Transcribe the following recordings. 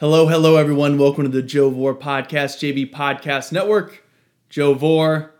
Hello, hello, everyone. Welcome to the Joe Vore Podcast, JV Podcast Network. Joe Vore,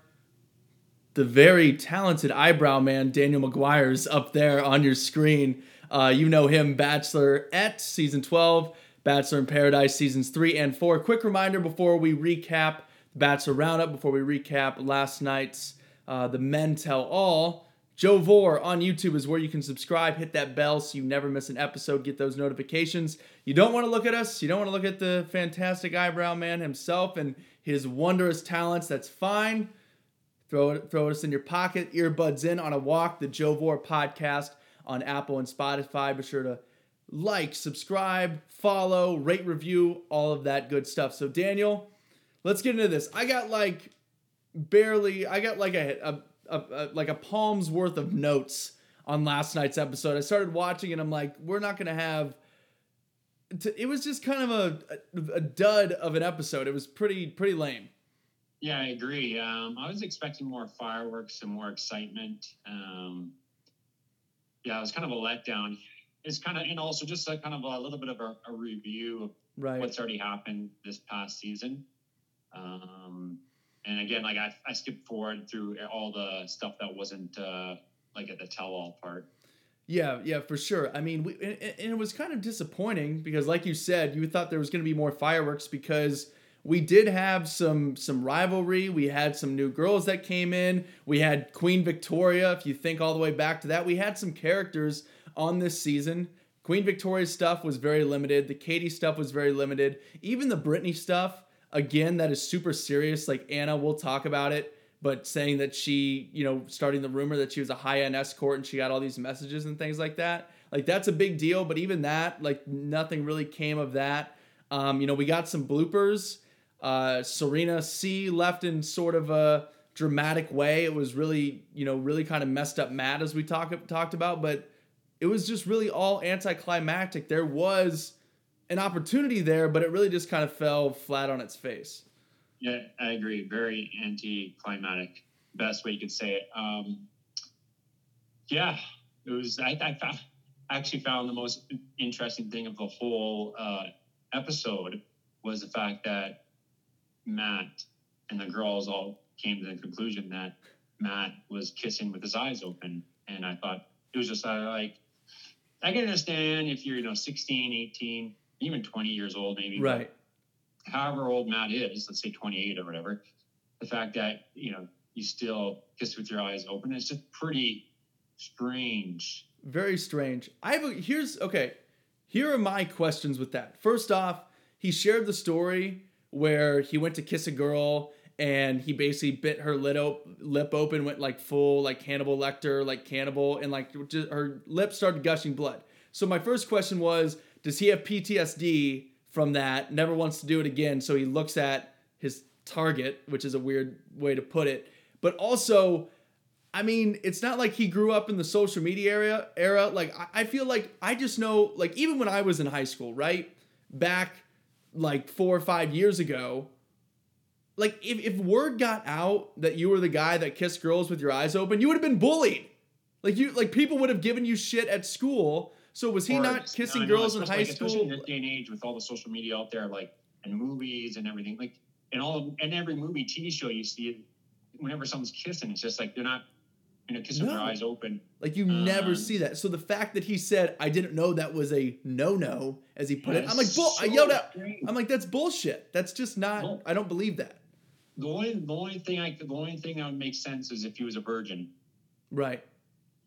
the very talented eyebrow man, Daniel Maguire's up there on your screen. Uh, you know him, Bachelorette season 12, Bachelor in Paradise seasons 3 and 4. Quick reminder before we recap the Bachelor Roundup, before we recap last night's uh, The Men Tell All. Joe Vore on YouTube is where you can subscribe, hit that bell so you never miss an episode, get those notifications. You don't want to look at us, you don't want to look at the fantastic eyebrow man himself and his wondrous talents, that's fine. Throw it, throw us in your pocket, earbuds in on a walk, the Joe Vore podcast on Apple and Spotify. Be sure to like, subscribe, follow, rate, review, all of that good stuff. So, Daniel, let's get into this. I got like barely, I got like a, a a, a, like a palm's worth of notes on last night's episode. I started watching and I'm like, we're not gonna have. T- it was just kind of a, a, a dud of an episode. It was pretty pretty lame. Yeah, I agree. Um, I was expecting more fireworks and more excitement. Um, yeah, it was kind of a letdown. It's kind of and also just a kind of a little bit of a, a review of right. what's already happened this past season. Um, and again, like I, I skipped forward through all the stuff that wasn't uh, like at the tell-all part. Yeah, yeah, for sure. I mean, we, and, and it was kind of disappointing because, like you said, you thought there was going to be more fireworks because we did have some some rivalry. We had some new girls that came in. We had Queen Victoria. If you think all the way back to that, we had some characters on this season. Queen Victoria's stuff was very limited. The Katie stuff was very limited. Even the Brittany stuff again that is super serious. Like anna will talk about it but saying that she you know starting the rumor that she was a high-end escort and she got all these messages and things like that. Like that's a big deal but even that like nothing really came of that. Um, you know we got some bloopers. Uh, serena c left in sort of a dramatic way. It was really you know really kind of messed up matt as we talk, talked about but it was just really all anticlimactic. There was an opportunity there, but it really just kind of fell flat on its face. Yeah, I agree. Very anticlimactic. Best way you could say it. Um, yeah, it was. I, I, found, actually found the most interesting thing of the whole uh, episode was the fact that Matt and the girls all came to the conclusion that Matt was kissing with his eyes open, and I thought it was just uh, like I can understand if you're you know 16, 18 even 20 years old, maybe. Right. However old Matt is, let's say 28 or whatever, the fact that, you know, you still kiss with your eyes open is just pretty strange. Very strange. I have a, here's, okay, here are my questions with that. First off, he shared the story where he went to kiss a girl and he basically bit her lip, op- lip open, went like full, like Hannibal Lecter, like cannibal, and like just, her lips started gushing blood. So my first question was, does he have PTSD from that? Never wants to do it again. So he looks at his target, which is a weird way to put it. But also, I mean, it's not like he grew up in the social media era. Era like I, feel like I just know like even when I was in high school, right back like four or five years ago, like if, if word got out that you were the guy that kissed girls with your eyes open, you would have been bullied. Like you like people would have given you shit at school so was he not kissing no, girls in high like, school? Especially in this day and age with all the social media out there, like and movies and everything, like in all in every movie, TV show, you see it. Whenever someone's kissing, it's just like they're not, you know, kissing no. their eyes open. Like you um, never see that. So the fact that he said, "I didn't know that was a no-no," as he put it, I'm like, bull. So I yelled out. I'm like, that's bullshit. That's just not. No. I don't believe that. The only the only thing I the only thing that would make sense is if he was a virgin. Right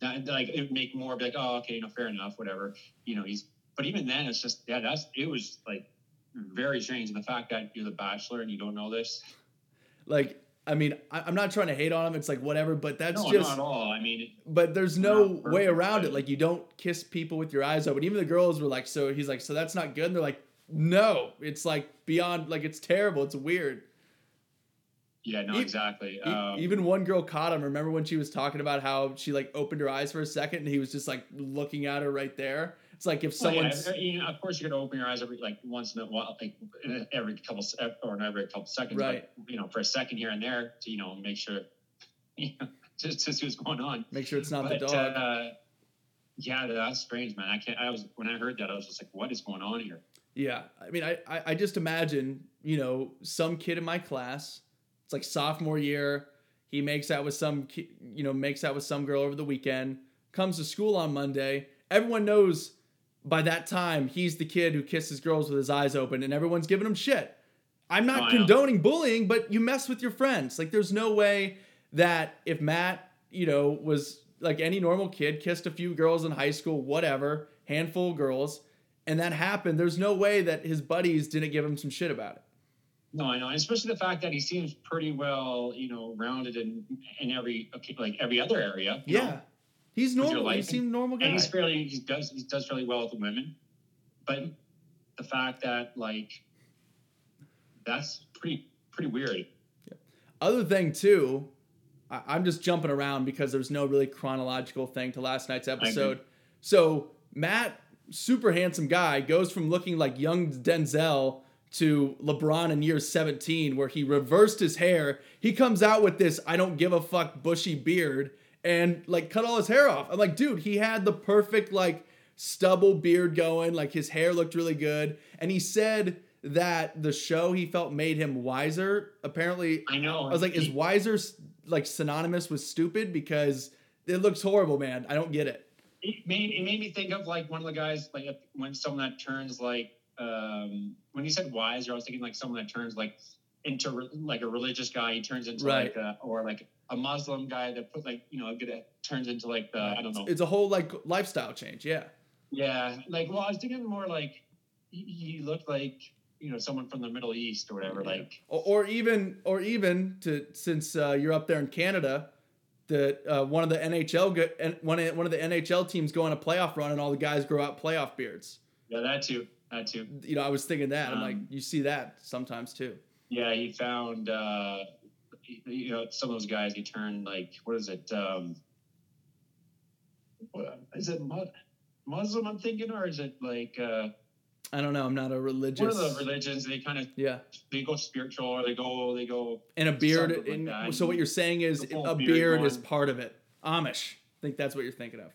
that like it would make more be like, oh, okay, you know, fair enough, whatever. You know, he's but even then it's just yeah, that's it was like very strange. And the fact that you're the bachelor and you don't know this. Like, I mean, I, am not trying to hate on him. It's like whatever, but that's no, just not at all. I mean, but there's no way around it. Like, you don't kiss people with your eyes open. Even the girls were like, so he's like, so that's not good. And they're like, no, it's like beyond, like it's terrible. It's weird. Yeah, no, exactly. Um, even one girl caught him. Remember when she was talking about how she like opened her eyes for a second and he was just like looking at her right there. It's like if someone, well, yeah, you know, of course, you're gonna open your eyes every like once in a while, like every couple or every couple seconds, right? But, you know, for a second here and there to you know make sure, you know, just to see what's going on. Make sure it's not but, the dog. Uh, yeah, that's strange, man. I can't. I was when I heard that, I was just like, what is going on here? Yeah, I mean, I, I I just imagine you know some kid in my class. It's like sophomore year. He makes out with some you know makes out with some girl over the weekend. Comes to school on Monday. Everyone knows by that time he's the kid who kisses girls with his eyes open, and everyone's giving him shit. I'm not Oh, condoning bullying, but you mess with your friends. Like, there's no way that if Matt, you know, was like any normal kid, kissed a few girls in high school, whatever, handful of girls, and that happened, there's no way that his buddies didn't give him some shit about it. No, I know, and especially the fact that he seems pretty well, you know, rounded in in every okay, like every other area. Yeah. know? He's normal. He seemed normal guy. and he's fairly he does he does fairly well with the women, but the fact that like that's pretty pretty weird. Other thing too, I, I'm just jumping around because there's no really chronological thing to last night's episode. So Matt, super handsome guy, goes from looking like young Denzel to LeBron in year 17, where he reversed his hair. He comes out with this I don't give a fuck bushy beard and like cut all his hair off. I'm like, dude, he had the perfect like stubble beard going, like his hair looked really good. And he said that the show he felt made him wiser. Apparently, I know. I was like, is wiser like synonymous with stupid? Because it looks horrible, man. I don't get it. it made it made me think of like one of the guys like when someone that turns like um when you said wiser, I was thinking like someone that turns like into re- like a religious guy. He turns into Right. like a, or like a Muslim guy that put like you know get a, turns into like the I don't know. It's a whole like lifestyle change. Yeah. Yeah, like well, I was thinking more like he, he looked like you know someone from the Middle East or whatever. Like Or, or even, or even to since uh, you're up there in Canada, That uh, one of the NHL go, and one one of the NHL teams go on a playoff run, and all the guys grow out playoff beards. yeah, that too, that too. You know, I was thinking that. I'm like, Um, you see that sometimes too. Yeah, he found uh you know some of those guys. He turned like what is it? Um, what, is it mu- Muslim? I'm thinking, or is it like uh, I don't know. I'm not a religious. one of the religions? They kind of yeah, they go spiritual, or they go they go. and a beard. Like and- so what you're saying is a beard beard is part of it. Amish. I think that's what you're thinking of.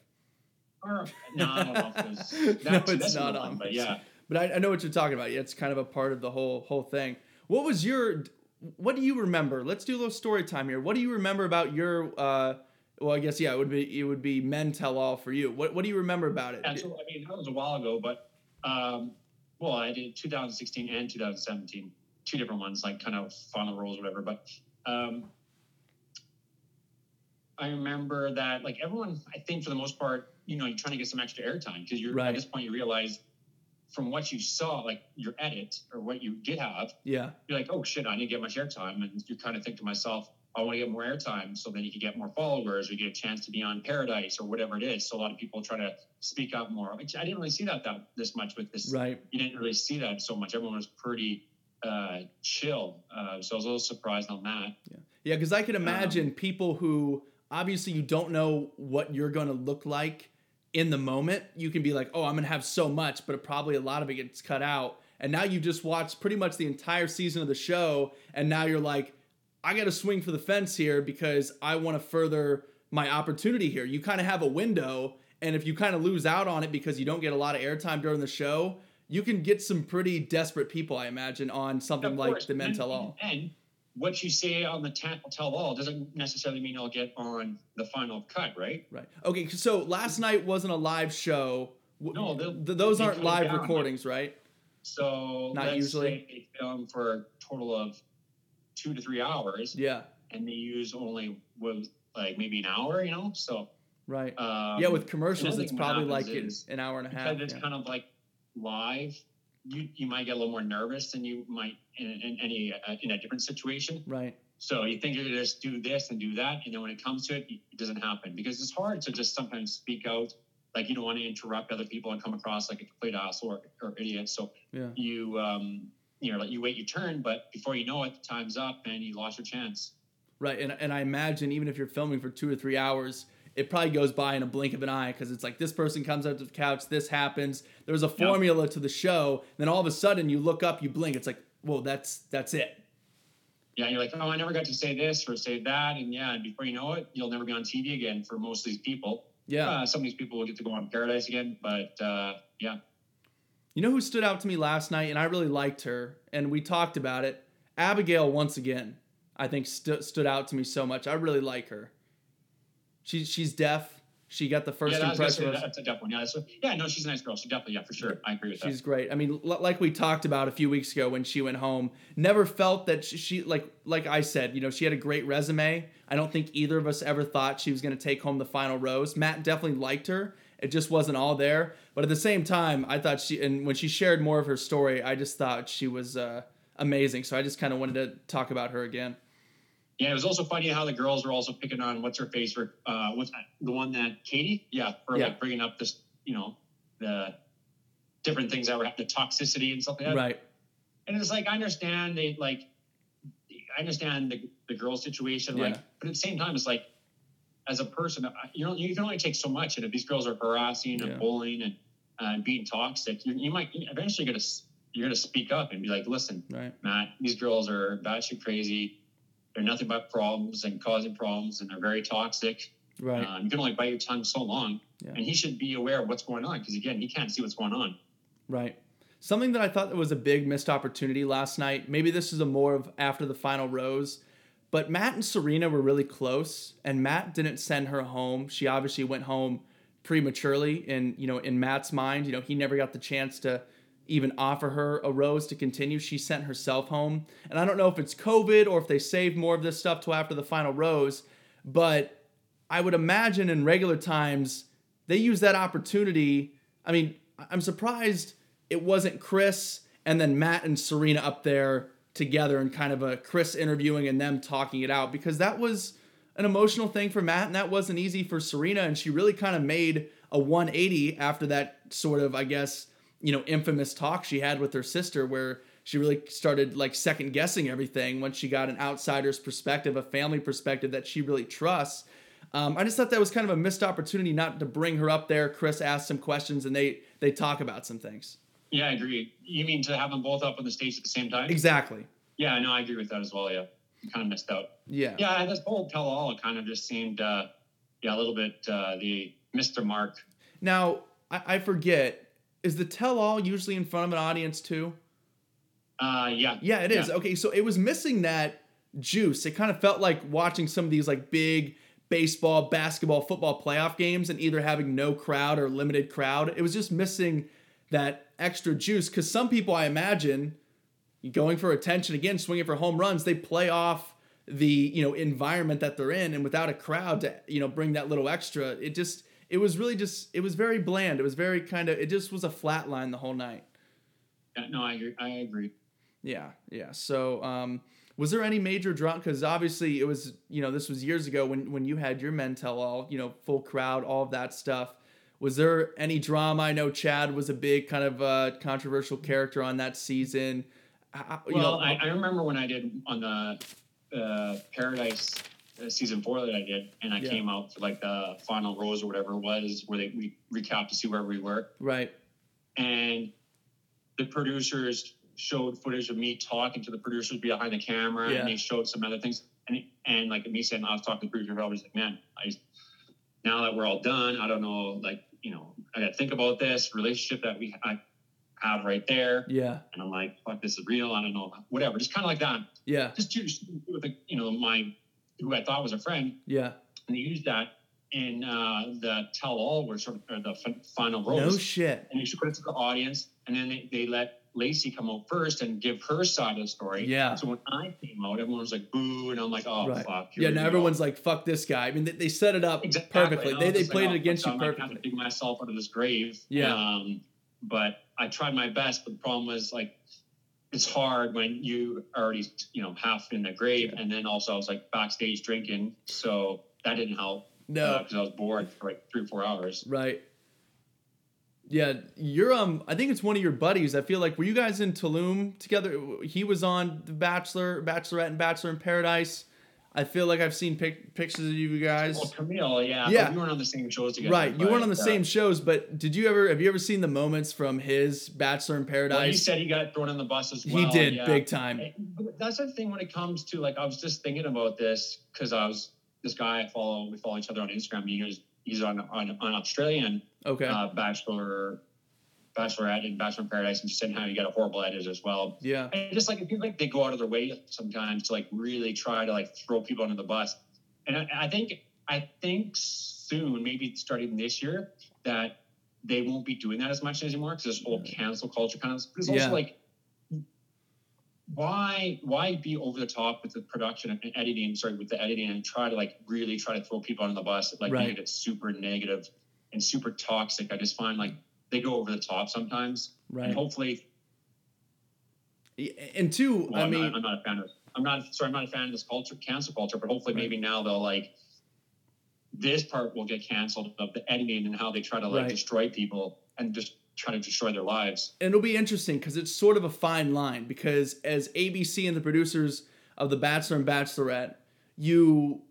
Or, no, I don't know. It's, No, that's, it's that's not one, Amish. but yeah. But I, I know what you're talking about. Yeah, it's kind of a part of the whole whole thing. What was your? What do you remember? Let's do a little story time here. What do you remember about your? uh Well, I guess yeah, it would be it would be men tell all for you. What What do you remember about it? That's, I mean, that was a while ago, but um, well, I did 2016 and 2017, two different ones, like kind of final roles, or whatever. But um, I remember that, like everyone, I think for the most part, you know, you're trying to get some extra airtime because you're Right. at this point you realize from what you saw, like your edit or what you did have, Yeah, you're like, oh shit, I didn't get much airtime, and you kind of think to myself, I want to get more airtime, so then you can get more followers, or you get a chance to be on Paradise or whatever it is. So a lot of people try to speak up more. Which I didn't really see that that this much with this. right. You didn't really see that so much. Everyone was pretty uh, chill, uh, so I was a little surprised on that. Yeah, yeah, because I can Um, imagine people who obviously you don't know what you're going to look like in the moment. You can be like, oh, I'm to have so much, but probably a lot of it gets cut out. And now you just watched pretty much the entire season of the show, and now you're like, I got to swing for the fence here because I want to further my opportunity here. You kind of have a window, and if you kind of lose out on it because you don't get a lot of airtime during the show, you can get some pretty desperate people, I imagine, on something like the Men Tell All. And what you say on the tell all doesn't necessarily mean I'll get on the final cut, right? Right. Okay. So last night wasn't a live show. No, th- those aren't live down. recordings, right? So Not usually. they film for a total of two to three hours. Yeah. and they use only was like maybe an hour, you know. So Right. um, yeah. With commercials, it's probably like an, hour and a half. because it's yeah. kind of like live. You you might get a little more nervous than you might in, in any uh, in a different situation. Right. So you think you just do this and do that, and then when it comes to it, it doesn't happen because it's hard to just sometimes speak out. Like you don't want to interrupt other people and come across like a complete asshole or, or idiot. So Yeah. you um you know like you wait your turn, but before you know it, time's up and you lost your chance. Right. And and I imagine even if you're filming for two or three hours, it probably goes by in a blink of an eye because it's like this person comes out to the couch, this happens. There's a formula to the show. Then all of a sudden you look up, you blink. It's like, whoa, that's that's it. yeah, you're like, oh, I never got to say this or say that, and yeah, and before you know it, you'll never be on TV again for most of these people. Yeah. Uh, some of these people will get to go on Paradise again, but uh, yeah, You know who stood out to me last night, and I really liked her, and we talked about it. Abigail once again, I think st- stood out to me so much. I really like her. She's she's deaf. She got the first yeah, impression. that's, that's a definitely yeah. So, yeah, no, she's a nice girl. She definitely yeah for sure. I agree with that. She's great. I mean, l- like we talked about a few weeks ago when she went home, never felt that she, she like like I said, you know, she had a great resume. I don't think either of us ever thought she was going to take home the final rose. Matt definitely liked her. It just wasn't all there. But at the same time, I thought she and when she shared more of her story, I just thought she was uh, amazing. So I just kind of wanted to talk about her again. Yeah, it was also funny how the girls were also picking on what's her face for uh what's the one that Katie, yeah, for Yeah. like bringing up this, you know, the different things that were the toxicity and stuff like that. Right. And it's like I understand they like I understand the the girl situation, like, but at the same time, it's like as a person, you know, you can only take so much, and if these girls are harassing and Yeah. bullying and uh, being toxic, you, you might eventually gonna you're gonna speak up and be like, listen, Right. Matt, these girls are batshit crazy. They're nothing but problems and causing problems, and they're very toxic. Right. Um, you can only bite your tongue so long, Yeah. and he should be aware of what's going on because again, he can't see what's going on. Right. Something that I thought that was a big missed opportunity last night. Maybe this is a more of after the final rose, but Matt and Serena were really close, and Matt didn't send her home. She obviously went home prematurely, and you know, in Matt's mind, you know, he never got the chance to even offer her a rose to continue. She sent herself home, and I don't know if it's COVID or if they saved more of this stuff till after the final rose, but I would imagine in regular times they use that opportunity. I mean, I'm surprised it wasn't Chris and then Matt and Serena up there together and kind of a Chris interviewing and them talking it out because that was an emotional thing for Matt and that wasn't easy for Serena and she really kind of made a 180 after that sort of I guess, you know, infamous talk she had with her sister where she really started like second guessing everything once she got an outsider's perspective, a family perspective that she really trusts. Um, I just thought that was kind of a missed opportunity not to bring her up there. Chris asked some questions and they they talk about some things. Yeah, I agree. You mean to have them both up on the stage at the same time? Exactly. Yeah, no, I agree with that as well. Yeah, you kind of missed out. Yeah. Yeah, this whole tell all kind of just seemed, uh, yeah, a little bit uh, the Mr. Mark. Now I, I forget. Is the tell all usually in front of an audience too? Uh, yeah, Yeah, it is. Yeah. Okay, so it was missing that juice. It kind of felt like watching some of these like big baseball, basketball, football playoff games and either having no crowd or limited crowd. It was just missing that extra juice because some people, I imagine, going for attention again, swinging for home runs, they play off the you know environment that they're in, and without a crowd to you know bring that little extra, it just it was really just it was very bland. It was very kind of it just was a flat line the whole night. yeah, no, I agree. I agree. Yeah, yeah. So, um, was there any major drama? Because obviously, it was you know this was years ago when when you had your men tell all you know full crowd, all of that stuff. Was there any drama? I know Chad was a big kind of uh, controversial character on that season. How- you Well, know, I, I remember when I did on the uh, Paradise season four that I did, and I Yeah. came out for like the final rose or whatever it was, where they we recapped to see where we were, right, and the producers showed footage of me talking to the producers behind the camera, Yeah. and they showed some other things, and and like me saying I was talking to the producer, I was like, man, I now that we're all done, I don't know, like you know, I got to think about this relationship that we I have right there. yeah, And I'm like, fuck, this is real. I don't know, whatever. Just kind of like that. yeah, Just to, with the, you know, my, who I thought was a friend, yeah. and they used that in uh, the tell all, where sort of or the f- final No shit. and they should put it to the audience, and then they, they let Lacey come out first and give her side of the story. Yeah. So when I came out, everyone was like, boo, and I'm like, oh Right. fuck. Yeah, now everyone's like, "Fuck this guy." I mean, they, they set it up Exactly. perfectly. They they played like, it oh, against you I might have to perfectly. dig myself out of this grave. Yeah. Um, but I tried my best. But the problem was like, it's hard when you already, you know, half in the grave, Yeah. and then also I was like backstage drinking, so that didn't help. No, because I was bored for like three or four hours. Right. Yeah, you're um. I think it's one of your buddies. I feel like were you guys in Tulum together? He was on The Bachelor, Bachelorette, and Bachelor in Paradise. I feel like I've seen pic- pictures of you guys. Well, Camille, yeah, Yeah. we weren't on the same shows together. Right, you weren't on the uh, same shows, but did you ever? Have you ever seen the moments from his Bachelor in Paradise? Well, he said he got thrown on the bus as well. he did yeah. big time. But That's the thing when it comes to like I was just thinking about this because I was this guy I follow we follow each other on Instagram. He was he's on on, on Australian Okay. uh, Bachelor Bachelorette and Bachelor in Paradise, and just saying how you got a horrible edit as well. Yeah. And just like it feels like they go out of their way sometimes to like really try to like throw people under the bus. And I, I think I think soon, maybe starting this year, that they won't be doing that as much anymore because this whole cancel culture kind of. Because Yeah. also like, why why be over the top with the production and editing? Sorry, with the editing and try to like really try to throw people under the bus, like Right. make it super negative and super toxic. I just find like they go over the top sometimes. Right. And hopefully And two, well, I I'm, mean, not, I'm not a fan of. I'm not sorry. I'm not a fan of this culture, cancel culture. But hopefully, Right. maybe now they'll like this part will get canceled of the editing and how they try to like Right. destroy people and just try to destroy their lives. and it'll be interesting because it's sort of a fine line because as ABC and the producers of The Bachelor and Bachelorette, you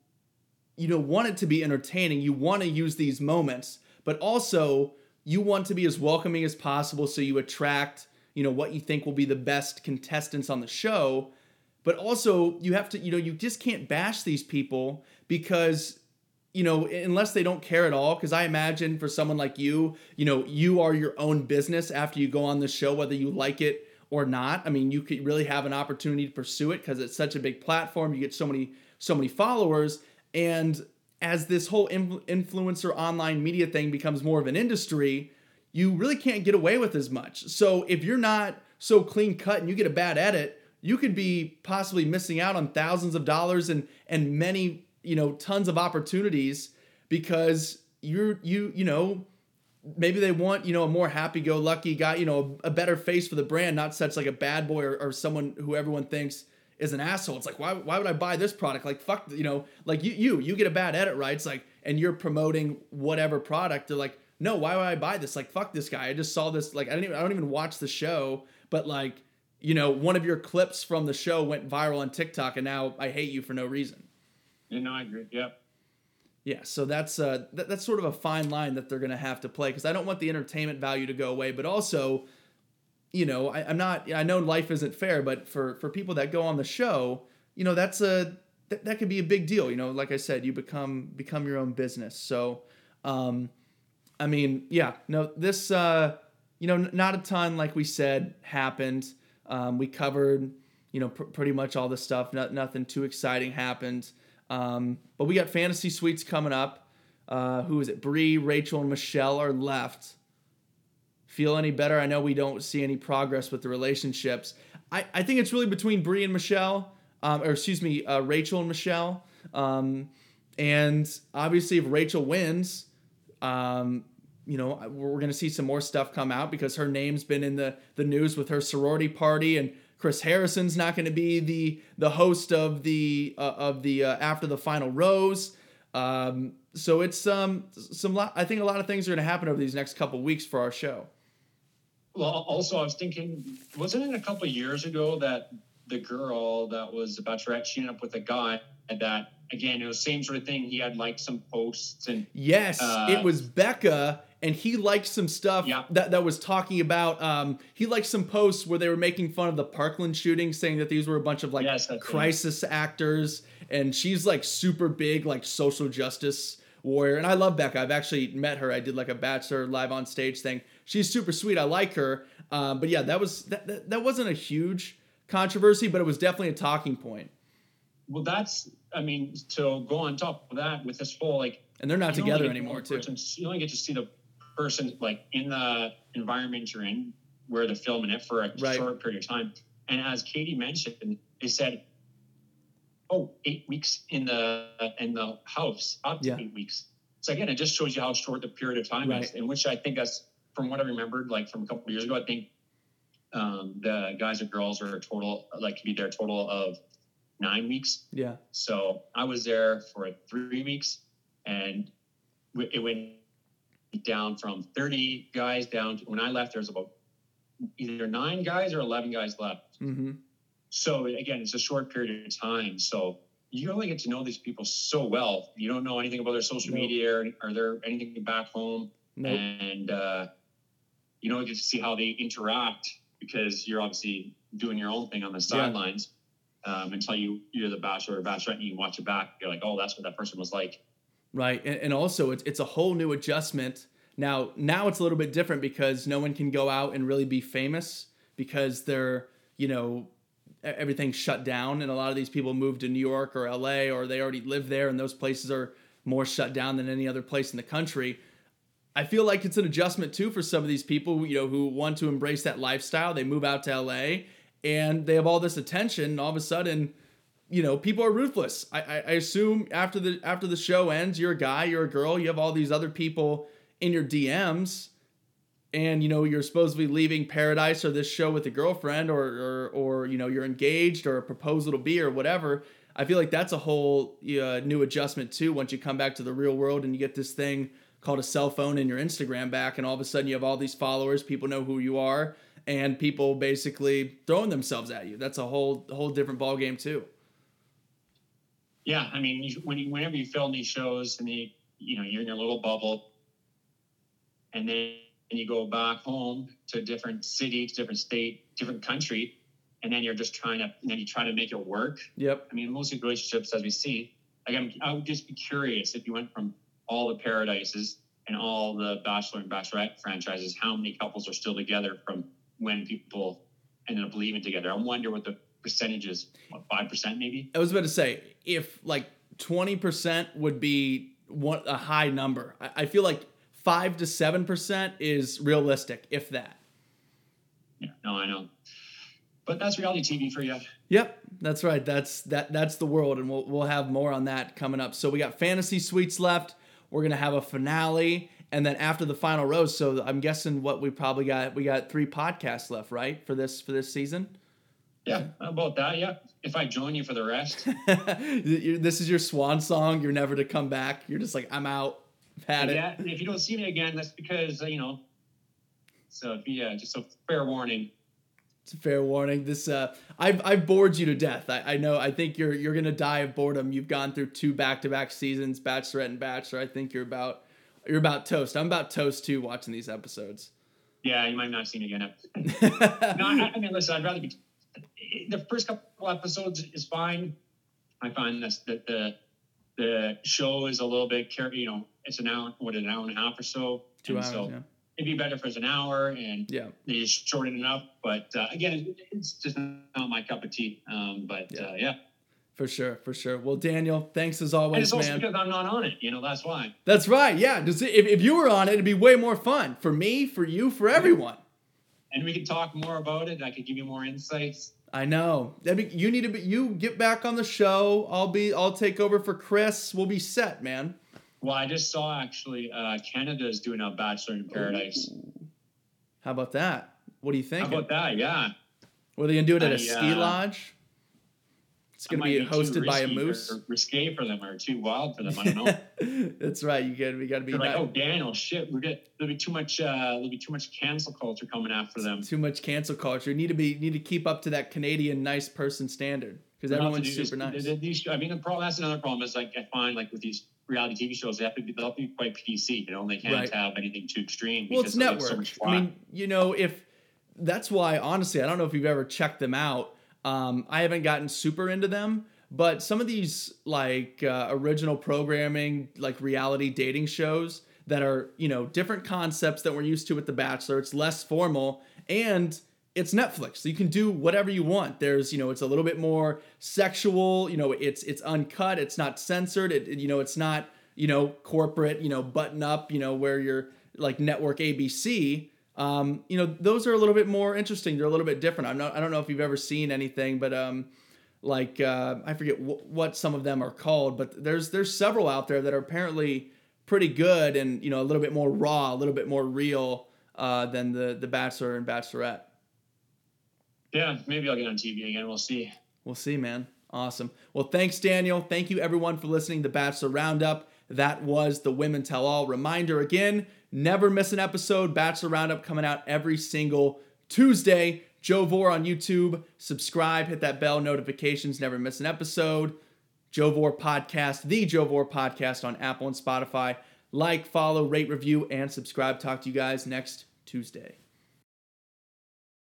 you know want it to be entertaining. You want to use these moments, but also you want to be as welcoming as possible so you attract you know what you think will be the best contestants on the show. But also you have to you know you just can't bash these people because you know, unless they don't care at all, because I imagine for someone like you, you know, you are your own business after you go on the show, whether you like it or not. I mean, you could really have an opportunity to pursue it because it's such a big platform. You get so many, so many followers, and as this whole influencer online media thing becomes more of an industry, you really can't get away with as much. So if you're not so clean cut and you get a bad edit, you could be possibly missing out on thousands of dollars and and many you know tons of opportunities because you're you you know maybe they want you know a more happy-go-lucky guy you know a, better face for the brand not such like a bad boy or, or someone who everyone thinks is an asshole. It's like why, why would i buy this product? Like fuck you know like you you you get a bad edit right? It's like and you're promoting whatever product. They're like no why would i buy this? Like fuck this guy. I just saw this like i don't even i don't even watch the show but like you know one of your clips from the show went viral on tiktok and now i hate you for no reason. You know, I agree. Yep. yeah, so that's uh that, that's sort of a fine line that they're gonna have to play because I don't want the entertainment value to go away, but also, you know, I, I'm not. I know life isn't fair, but for for people that go on the show, you know, that's a that, that could be a big deal. You know, like I said, you become become your own business. So, um, I mean, yeah, no, this uh, you know, not a ton like we said happened. Um, we covered, you know, pr- pretty much all the stuff. Not, nothing too exciting happened. Um, but we got fantasy suites coming up. Uh, who is it? Bree, Rachel, and Michelle are left. Feel any better? I know we don't see any progress with the relationships. I, I think it's really between Bree and Michelle, um, or excuse me, uh, Rachel and Michelle. Um, and obviously, if Rachel wins, um, you know, we're going to see some more stuff come out because her name's been in the, the news with her sorority party, and Chris Harrison's not going to be the the host of the uh, of the uh, after the final rose. Um, so it's um some lot. I think a lot of things are going to happen over these next couple weeks for our show. Well, also, I was thinking, wasn't it a couple of years ago that the girl that was a bachelorette, she ended up with a guy that, again, it was the same sort of thing. He had like some posts and Yes, Uh, it was Becca, and he liked some stuff Yeah. that, that was talking about. Um, he liked some posts where they were making fun of the Parkland shooting, saying that these were a bunch of like Yes, crisis actors, and she's like super big, like social justice warrior. And I love Becca. I've actually met her. I did like a bachelor live on stage thing. She's super sweet. I like her. Um, but yeah, that was that, that that wasn't a huge controversy, but it was definitely a talking point. well, that's, I mean, to go on top of that with this whole like, And they're not together get to know anymore, too. person- you only get to see the person like in the environment you're in, where they're filming it for a Right. short period of time. And as Katie mentioned, they said, "Oh, eight weeks in the in the house, up to Yeah. eight weeks." So again, it just shows you how short the period of time is, Right. in which I think that's from what I remembered, like from a couple of years ago. I think um, the guys or girls are a total like can be there a total of nine weeks. Yeah. So I was there for three weeks, and it went down from 30 guys down to when I left. There was about either nine guys or 11 guys left. Mm-hmm. So again, it's a short period of time. So you only get to know these people so well. You don't know anything about their social Nope. media or, or their anything back home, Nope. and uh, you don't get to see how they interact because you're obviously doing your own thing on the sidelines. Um, until you you're the bachelor or bachelorette and you watch it back, you're like, oh, that's what that person was like. Right, and, and also it's it's a whole new adjustment Now, now it's a little bit different because no one can go out and really be famous because they're, you know, everything's shut down and a lot of these people move to New York or LA or they already live there and those places are more shut down than any other place in the country. I feel like it's an adjustment too for some of these people, you know, who want to embrace that lifestyle. They move out to LA and they have all this attention and all of a sudden you know people are ruthless I, I, I assume after the after the show ends you're a guy you're a girl you have all these other people in your dms and you know you're supposed to be leaving paradise or this show with a girlfriend or or, or you know you're engaged or a proposal to be or whatever i feel like that's a whole uh, new adjustment too once you come back to the real world and you get this thing called a cell phone and your instagram back and all of a sudden you have all these followers people know who you are and people basically throwing themselves at you. That's a whole whole different ball game too. Yeah, I mean, when you, whenever you film these shows and you you know you're in your little bubble, and then and you go back home to a different city, to different state, different country, and then you're just trying to and then you try to make it work. Yep. I mean, most of the relationships, as we see, like I'm, I would just be curious if you went from all the paradises and all the Bachelor and Bachelorette franchises, how many couples are still together from when people ended up leaving together. I wonder what the percentage is. What five percent maybe? I was about to say if like twenty percent would be what a high number. I, I feel like five to seven percent is realistic, if that. Yeah, no, I know. But that's reality TV for you. Yep, that's right. That's that. That's the world, and we'll we'll have more on that coming up. So we got fantasy suites left. We're gonna have a finale, and then after the final rose so i'm guessing what we probably got we got three podcasts left right for this for this season yeah about that yeah if i join you for the rest this is your swan song you're never to come back you're just like i'm out I've yeah, it if you don't see me again that's because uh, you know so yeah just a fair warning it's a fair warning. This uh, I've I've bored you to death. I, I know. I think you're you're gonna die of boredom. You've gone through two back to back seasons, Bachelorette and Bachelor. I think you're about you're about toast. I'm about toast too. Watching these episodes. Yeah, you might not have seen it again. no, I, I, mean, listen. I'd rather be. The first couple episodes is fine. I find this that the the show is a little bit care, you know it's an hour what an hour and a half or so. Two hours. So yeah. It'd be better if it's an hour and yeah, they just shorten it up. But uh, again, it's just not my cup of tea. Um, but yeah. Uh, yeah. For sure, for sure. Well, Daniel, thanks as always, and it's also man. because I'm not on it. You know, that's why. That's right. Yeah. Does it, if, if you were on it, it'd be way more fun for me, for you, for everyone. And we could talk more about it. I could give you more insights. I know. Be, you need to be. You get back on the show. I'll be. I'll take over for Chris. We'll be set, man. Well, I just saw actually uh, Canada is doing a Bachelor in Paradise. How about that? What do you think? How about that? Yeah. Were they gonna do it at I, a ski uh, lodge? It's going to be hosted by a moose. risque for them or too wild for them. I don't know. That's right. You got we got to be like, oh Daniel, shit, we're get there'll be too much uh, there'll be too much cancel culture coming after them. Too much cancel culture. You need to be need to keep up to that Canadian nice person standard because everyone's super nice. These, I mean, the problem that's another problem is like I find like with these reality TV shows, they have to be they'll be quite PC. You know, they can't right. have anything too extreme. Well, it's network. So I mean, you know, if that's why honestly, I don't know if you've ever checked them out um, I haven't gotten super into them, but some of these like uh, original programming, like reality dating shows that are you know different concepts that we're used to with The Bachelor. It's less formal and it's Netflix. So you can do whatever you want. There's, you know, it's a little bit more sexual. You know, it's it's uncut. It's not censored. It, it you know, it's not you know corporate. You know, button up. You know, where you're like network ABC um, you know, those are a little bit more interesting. They're a little bit different. I'm not, I don't know if you've ever seen anything, but um, like uh, I forget w- what some of them are called, but there's there's several out there that are apparently pretty good and you know a little bit more raw, a little bit more real uh, than the the Bachelor and Bachelorette. Yeah, maybe I'll get on TV again. We'll see. We'll see, man. Awesome. Well, thanks, Daniel. Thank you, everyone, for listening to Bachelor Roundup. That was the Women Tell All. Reminder again Never miss an episode. Bachelor Roundup coming out every single Tuesday. Joe Vore on YouTube. Subscribe, hit that bell notifications, never miss an episode. Joe Vore Podcast, the Joe Vore Podcast on Apple and Spotify. Like, follow, rate, review, and subscribe. Talk to you guys next Tuesday.